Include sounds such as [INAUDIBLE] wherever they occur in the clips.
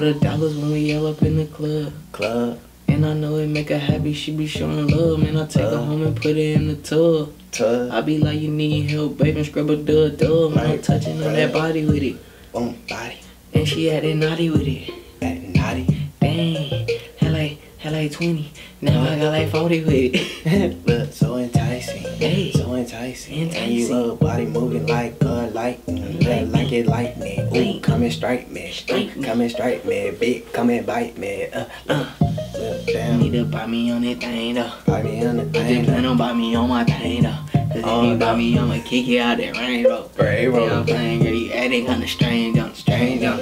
know the dollars when we yell up in the club. Club, And I know it make her happy, she be showing love. Man, I take her Uh. home and put her in the tub. tub, I be like, you need help, baby, scrub a dub dub. Man, I'm touching on that body with it. boom, body, And she had it naughty with it. that naughty. Dang, had like, had like 20. Now I got like 40 with it. [LAUGHS] Look, so enticing. Hey. So enticing. And you Enticing. love body moving like uh, lightning. Like it lightning. Ooh, Lightning. come and strike me. Strike me. Come and strike me. Big, come and bite me. Uh, uh. You need to buy me on that thing though. Buy me on the thing. plan on buy me on my thing though. Cause if Oh, you buy me, I'ma kick you out that rainbow. Right, Yeah, bro. I'm playing girl, you acting kinda strange on strange on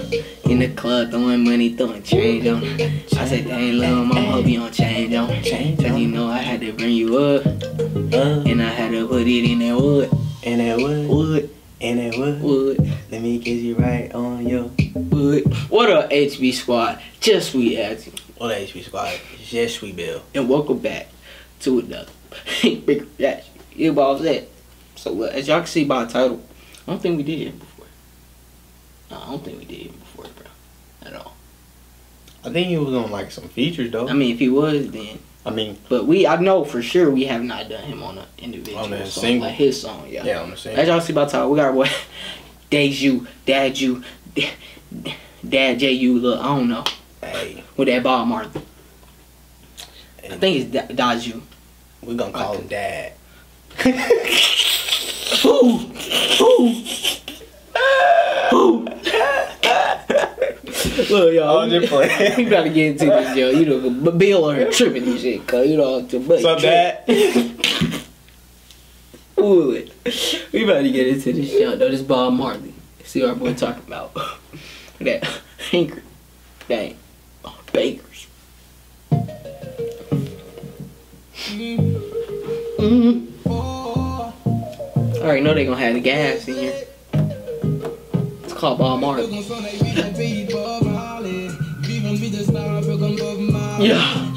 In the club throwing money, throwing change on I said, dang little mama, hope you don't change on Change Cause you know I had to bring you up And I had to put it in that wood, In that would. wood, In that would. wood, Let me kiss you right on your. What up HB squad, just we as you What HB squad? Just we Bill. And welcome back to another Big Reaction You about that So uh, as y'all can see by the title I don't think we did it before no, I don't think we did it before bro At all I think he was on like some features though. I mean, if he was, then. I mean, But we, I know for sure we have not done him on an individual On song, single. like his song, yeah. yeah, on the same. As y'all see by time, we got what, Deju, Dad you, Dad J you, look, I don't know, Hey, with that Bob Marley. I think it's Da- Daju. We're gonna call him Dad. Who? Who? Who? Look, y'all. I'm just playing. [LAUGHS] We gotta get into this, yo. You know, but Bill are tripping and shit, cause you know, to but So Dad. [LAUGHS] We about to get into this show though. This Bob Marley. See what our boy talking about. [LAUGHS] that hanker. Dang. Oh, bakers. Mm-hmm. I already know they gonna have the gas in here. It's called Bob Marley. Yeah.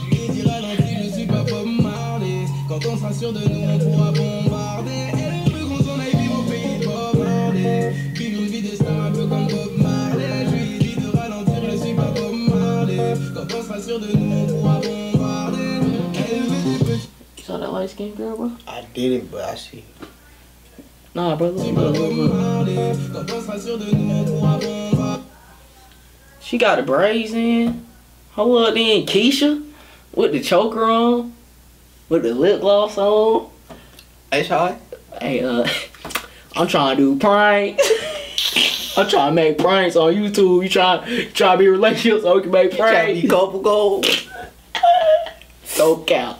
Light skinned girl, bro? I didn't, but I see. Nah, bro. Look, look, look, look. Marley. Quand on sera sûr de nous, on pourra bombarder. She got the braids in. Hold up then, Keisha. With the choker on. With the lip gloss on. Hey, Charlie. Hey, uh, [LAUGHS] I'm trying to do pranks. [LAUGHS] I'm trying to make pranks on YouTube. You try, try to be relationships so we can make Trying to be pranks. couple gold. [LAUGHS] So count.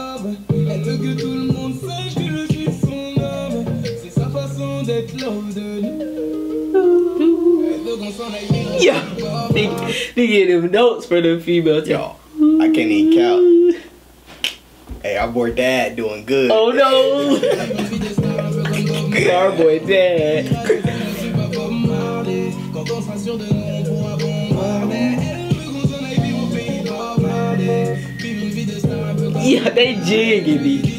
s'en aille vivre. Yeah. Nigga, nigga, them notes for the female. Yo, I can't even count. Hey, our boy Dad doing good. Oh no. Une vie de star un peu comme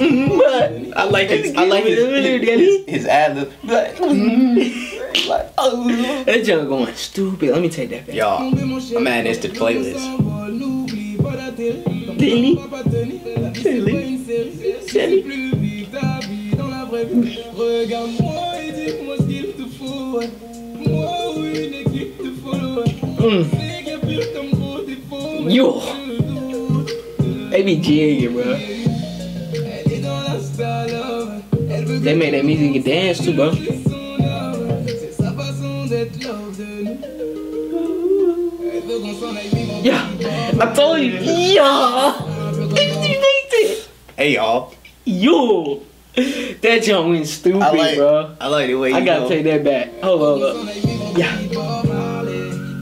[LAUGHS] I like his, I like his, his, his ad lib. Like, [LAUGHS] like, oh. that junk going stupid. Let me take that back. Y'all, Mon bé, mon chéri. I'm adding this to the Quand tu veux qu'on playlist. s'envole, N'oublie pas d'atterrir. Comme Dilly. on va pas tenir. La vie, c'est pas une série. C'est plus vite ta vie dans la vraie vie. Regarde-moi et dis-moi ce qu'il te faut. Moi mm. ou une équipe de followers. C'est a pire comme gros défaut. Yo. They be jigging, bro. They make that music and dance too, bro. je suis son homme. C'est sa façon d'être love de nous. Elle veut qu'on s'en aille vivre en Yeah, I told you. Yeah. un peu comme Bob You think that? Hey, y'all. Yo. that jump went stupid, I like, bro. I like the way you I gotta go. take that back. Hold on, hold on. Yeah.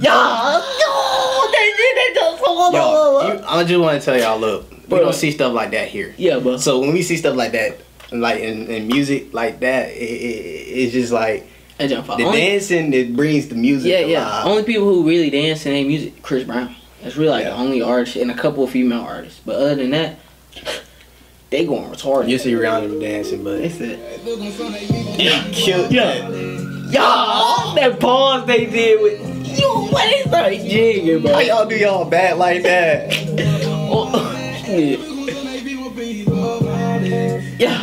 Yeah. Yo, they did that jump. Hold on, Yo, hold on. you, I just want to tell y'all, look, we Bro. don't see stuff like that here. Yeah, bro. So when we see stuff like that, like in, in music like that, it, it, it's just like That jump fall. the Only- dancing that brings the music. Yeah, yeah. alive. Only people who really dance in their music, Chris Brown. That's really like Yeah. the only artist and a couple of female artists. But other than that, they going retarded. You see Rihanna dancing, but it's said, yeah, killed Yeah. y'all, that pause they did with you. What is that jigging, bro? How y'all do y'all bad like that? [LAUGHS] Oh, shit. Yeah.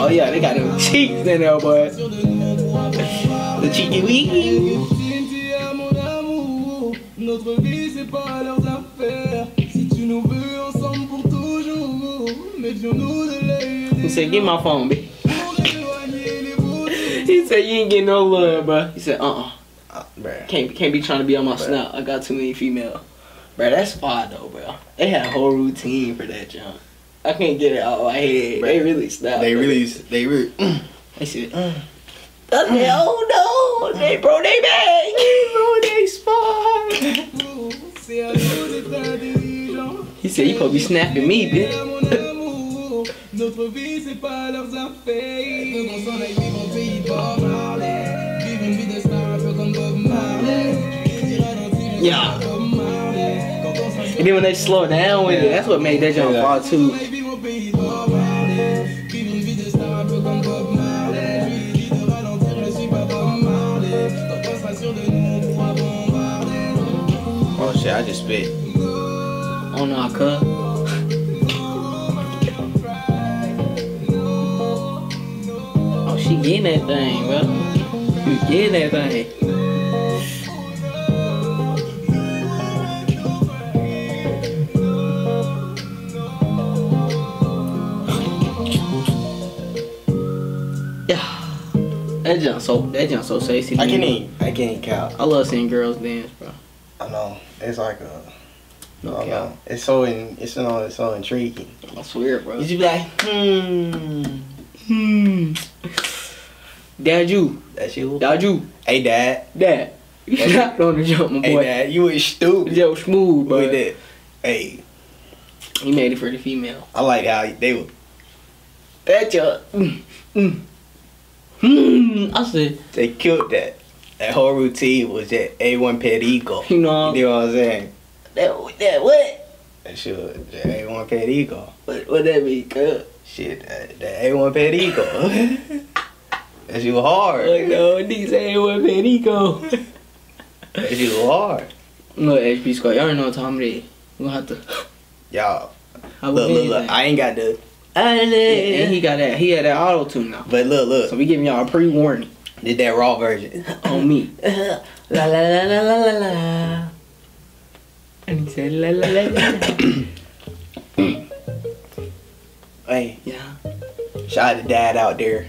Oh yeah, they got them [LAUGHS] cheeks in there, boy. The cheeky weeky. mon amour. Notre vie, c'est pas leurs affaires. Si tu nous veux ensemble pour toujours, méfions-nous de l'œil He said, "Get my phone, bitch." pour éloigner les [LAUGHS] beaux He said, "You ain't getting no love, bro." He said, "Uh, uh can't can't be trying to be on my snout. I got too many female." Bro, that's fine though, bro. They had a whole routine for that jump. I can't get it out of my head. They really stopped. They really, they really. [CLEARS THROAT] They said, uh, I said, oh no, they bro, they back, bro, they spot. jours. C'est à nous d'être intelligents. He said, you supposed to be snapping me, bitch. Notre vie, c'est pas leurs affaires. Veux qu'on s'en aille vivre au pays de Bob Marley. Vivre une vie de star un peu comme Bob Marley. Qui ralentit le Yeah. And then when they slow down with it, that's what made that jump fall too. Vivre au pays de Bob Marley. Vivre une vie de star un peu comme Bob Marley. Je lui dis de ralentir, je suis pas Bob Marley. Quand on sera sûr de nous, on pourra bombarder. Oh shit! I just spit. On our cup. [LAUGHS] Oh, she getting that thing, bro. You getting that thing. Yeah. That jump so that jump so sexy. I can't bro. eat. I can't count. I love seeing girls dance, bro. I know. It's like a No know. It's so in. It's so. It's so intriguing. I swear, bro. You just be like, hmm. Hmm. [LAUGHS] Dad, you. That's you. Dad, you. Hey, dad. Dad. You not on the jump, my boy. Hey, dad. You was stupid. Yo, smooth, With but that. Hey, You made it for the female. I like how they were. That jump. Mm, mm. Hmm. I said, They killed that. That whole routine was that A1 Perico. you know, You know what I'm saying? that, that what? That shit that A1 Perico. What, what that mean, cuz? Shit, that, that A1 Perico. [LAUGHS] that shit was hard. Like, no, niggas ain't what Perico. That shit was hard. Look, HB Squad, y'all already know what time it is. We gonna have to. Y'all, look, look, look. I ain't got the. Yeah, and he got that. He had that auto tune now. But look, look. So we giving y'all a pre warning Did that raw version. [LAUGHS] on me. [LAUGHS] la la la la la la la. And he said la la la la. la. [COUGHS] Hey, yeah. shout out to dad out there.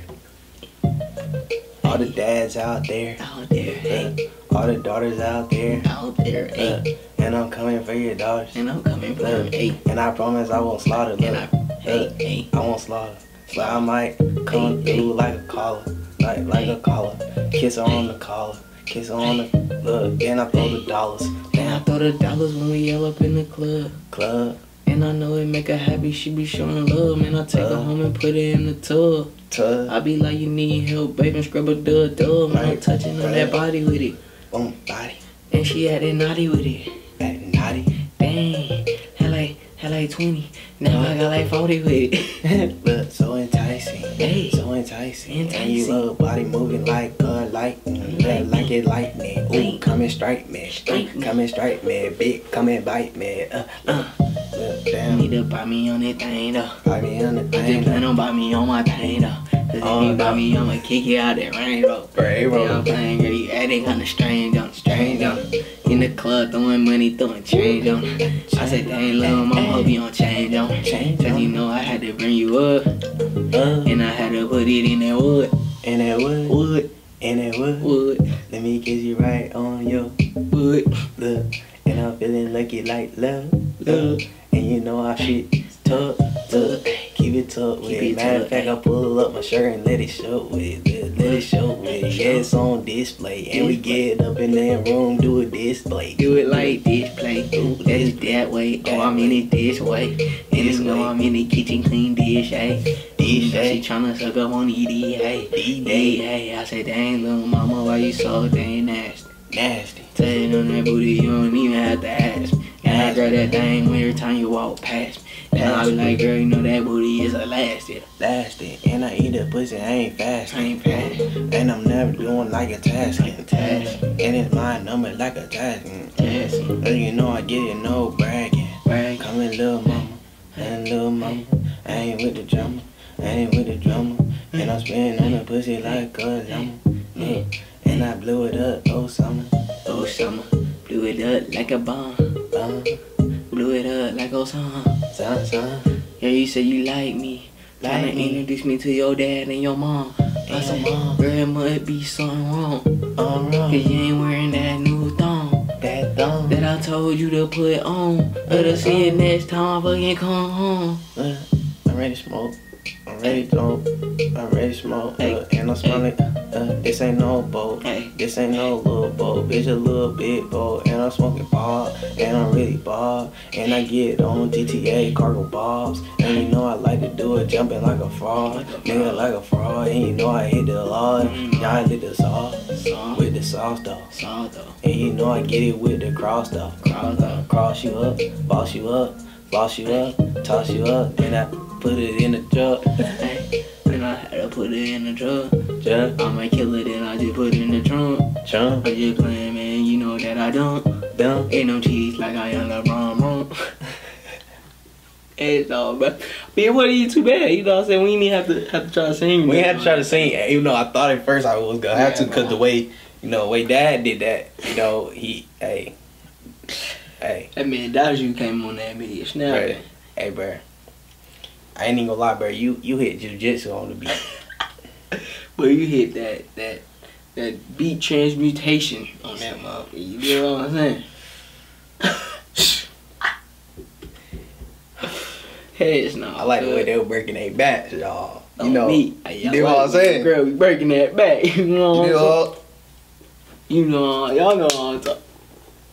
All the dads out there. Out there, hey. All the daughters out there. Out there, Uh, and I'm coming for your daughters. And I'm coming for Look, him, hey. and I promise I won't slaughter. Look, And I, hey. I won't slaughter. So I might come through like a collar, like like a collar. Kiss her on the collar, kiss her on the look. Then I throw the dollars. And I throw the dollars when we yell up in the club. Club, And I know it make her happy, she be showing love. Man, I take her Uh. home and put her in the tub. tub, I be like, you need help, baby, scrub a dub dub. Man, I'm touching on that body with it. boom, body, And she had it naughty with it. that naughty. Dang, had like, 20. Now I got like 40 with it. [LAUGHS] Look, so enticing, Hey. so enticing. And you look body moving like uh, lightning, Lightning. like it lightning. Ooh, come and strike me, Strike me. come and strike me, big, come and bite me. Uh, Uh, look, you damn, need to buy me on that thing though. bite me on the Just thing. plan on buy me on my thing though. Cause if Oh, you buy me, I'ma kick you out that rain though. Bro, Yeah, I'm playing girl, you acting kinda strange on strange on In the club throwing money, throwing change on. I said, dang, little mama, hope you don't change on. Change Cause you know I had to bring you up. And I had to put it in that wood, and that would, wood, and that wood. wood, Let me kiss you right on your wood. look. And I'm feeling lucky like love, love. And you know I shit tuck, tuck. Keep it tucked with it. Matter of fact. I pull up my shirt and let it show with it. Let, it show with it. Yeah, it's on display. And we get up in that room, do a display. Do it like this, play. That's that way. Oh, I'm in it this way. And you know I'm in the kitchen, clean dish, hey. Dish, She tryna suck up on ED, hey. ED. Hey, hey. I said, dang, little mama, why you so dang nasty? Nasty. Tell on that booty, you don't even have to ask me. And I grab that thing every time you walk past me. And I be like, girl, you know that booty is elastic. Nasty. And I eat that pussy, I ain't I ain't fast. And I'm never doing like a task. Like a task. And it's my number like a task. Yes. And you know I get it, no bragging. Bragging. Come in, little mama, and little mama. I ain't with the drama, I ain't with the drama. And I'm spinning on the pussy like a llama. Yeah. And I blew it up, oh summer. Oh, summer. Blew it up like a bomb. Uh, Blew it up like Osama. son, son. Yeah, you say you like me. Like me. introduce me to your dad and your mom. I said, mom. girl, it must be something wrong. I'm Cause you ain't wearing that new thong That thong. that I told you to put on. Better see it next time I fucking come home. Uh, I'm ready to smoke. I'm ready to smoke. I'm ready to smoke. Uh, and I'm smelling. Uh, this ain't no boat. Hey, This ain't no little boat, bitch, a little bit boat. And I'm smoking bob, and I'm bob. And I get on GTA cargo bobs. And you know I like to do it jumping like a frog. Nigga, like a frog. And you know I hit the law. Mm. Y'all hit the sauce with the sauce though. And you know I get it with the cross though. Cross you up, boss you up, boss you up, toss you up. Then I put it in the truck. [LAUGHS] Then I had to put it in the truck. Jump, I might kill it, then I just put it in the trunk. jump, I just playing, man, that I don't. dump. Ain't no cheese like I am LeBron wrong. It's all but man, what are you too bad? You know what I'm saying? We didn't have to have to try to sing. We had to try to sing, even though I thought at first I was gonna have to, cause the way you know, the way Dad did that, you know, he, hey, hey, That man Daju came on that bitch. Now hey, bro. I ain't even gonna lie, bro. You you hit jujitsu on the beat. [LAUGHS] but you hit that that that beat transmutation on that motherfucker. You know what I'm saying? [LAUGHS] Heads no. I like the way they were breaking their backs, y'all. You know, me. [LAUGHS] you know what I'm saying? Girl, we breaking that back. You know what you I'm saying? know, You know, y'all know what I'm talking.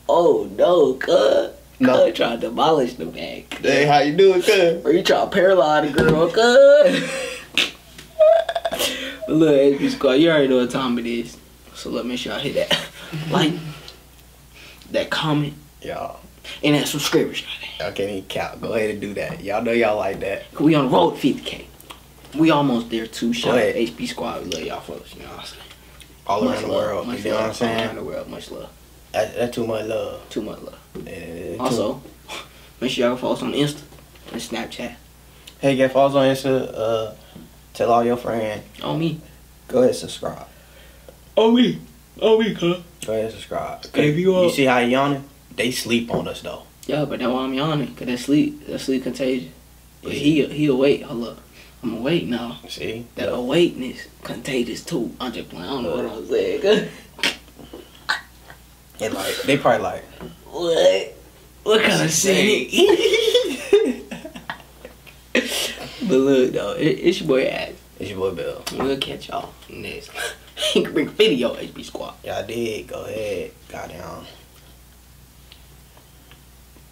Oh no, cuz. No. Cuz tried to demolish the bag. hey, how you doing, cuz? Or you try to paralyze the girl, cuz. [LAUGHS] look, HB Squad, you already know what time it is. So let me sure I hit that [LAUGHS] like, that comment, Y'all, and that subscription. goddamn. y'all can't even count. Go ahead and do that. Y'all know y'all like that. We on the road to 50k. We almost there too. Shout out. HB Squad. We love y'all folks. You know what I'm saying? All Much around the love, world. Much You know what I'm love, All around the world. Much love. That, that's too much love. Too much love. Yeah, too- Also, [LAUGHS] make sure y'all follow us on Insta and Snapchat. hey, get us on Insta. Uh, tell all your friends. On me. Go ahead, and subscribe. On me. On me, cuz. Go ahead, and subscribe. If you you see how he yawning? They sleep on us though. Yeah, but that's why I'm yawning. Cause that sleep, that sleep contagious. But Yeah. he, he awake. Hold up. I'm awake now. See? That awakeness contagious too. I'm just playing. I don't know what I'm saying. And like they probably like [LAUGHS] what? What kind of Say. [LAUGHS] but look though, it, it's your boy Ash. it's your boy Bill. We'll catch y'all next. [LAUGHS] he can bring video HB Squad. Y'all did. Go ahead. Goddamn.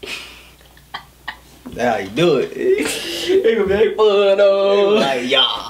[LAUGHS] That's how you do it. It can make fun though. like, y'all.